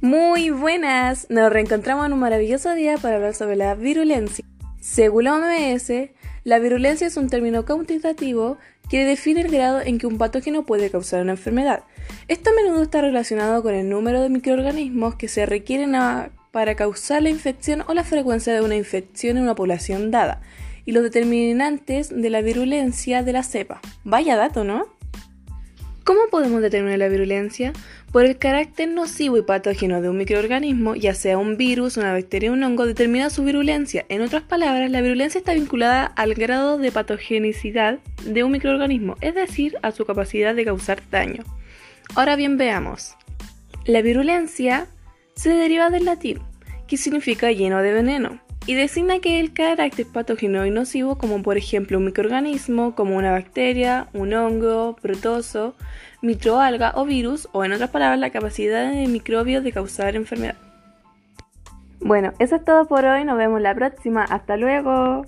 Muy buenas, nos reencontramos en un maravilloso día para hablar sobre la virulencia. Según la OMS, la virulencia es un término cuantitativo que define el grado en que un patógeno puede causar una enfermedad. Esto a menudo está relacionado con el número de microorganismos que se requieren para causar la infección o la frecuencia de una infección en una población dada, y los determinantes de la virulencia de la cepa. Vaya dato, ¿no? ¿Cómo podemos determinar la virulencia? Por el carácter nocivo y patógeno de un microorganismo, ya sea un virus, una bacteria o un hongo, determina su virulencia. En otras palabras, la virulencia está vinculada al grado de patogenicidad de un microorganismo, es decir, a su capacidad de causar daño. Ahora bien, veamos. La virulencia se deriva del latín, que significa lleno de veneno y designa que el carácter patógeno y nocivo, como por ejemplo un microorganismo, como una bacteria, un hongo, protozo, microalga o virus, o en otras palabras, la capacidad de microbios de causar enfermedad. Bueno, eso es todo por hoy, nos vemos la próxima, hasta luego.